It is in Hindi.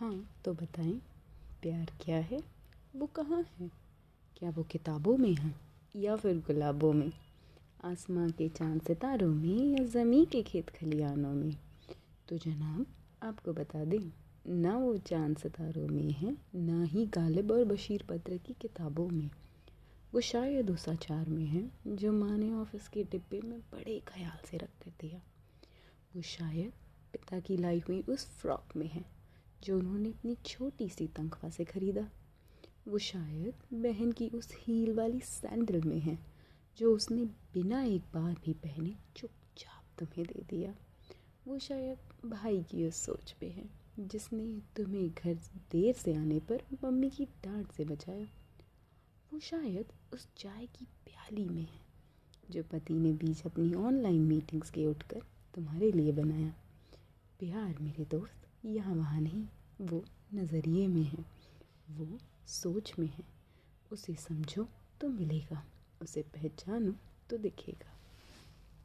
हाँ। तो बताएँ, प्यार क्या है? वो कहाँ है? क्या वो किताबों में है? या फिर गुलाबों में? आसमां के चाँद सितारों में या ज़मी के खेत खलियानों में? तो जनाब, आपको बता दें, ना वो चाँद सितारों में है, ना ही गालिब और बशीर पत्र की किताबों में। वो शायद उस अचार में है, जो माँ ने ऑफ़िस के डिब्बे में बड़े ख्याल से रख कर दिया। वो शायद पिता की लाई हुई उस फ्रॉक में है जो उन्होंने अपनी छोटी सी तनख्वाह से ख़रीदा। वो शायद बहन की उस हील वाली सैंडल में है, जो उसने बिना एक बार भी पहने चुपचाप तुम्हें दे दिया। वो शायद भाई की उस सोच पे है, जिसने तुम्हें घर देर से आने पर मम्मी की डांट से बचाया। वो शायद उस चाय की प्याली में है, जो पति ने बीच अपनी ऑनलाइन मीटिंग्स के उठकर तुम्हारे लिए बनाया। प्यार मेरे दोस्त यहाँ वहाँ नहीं, वो नज़रिए में है, वो सोच में है। उसे समझो तो मिलेगा, उसे पहचानो तो दिखेगा।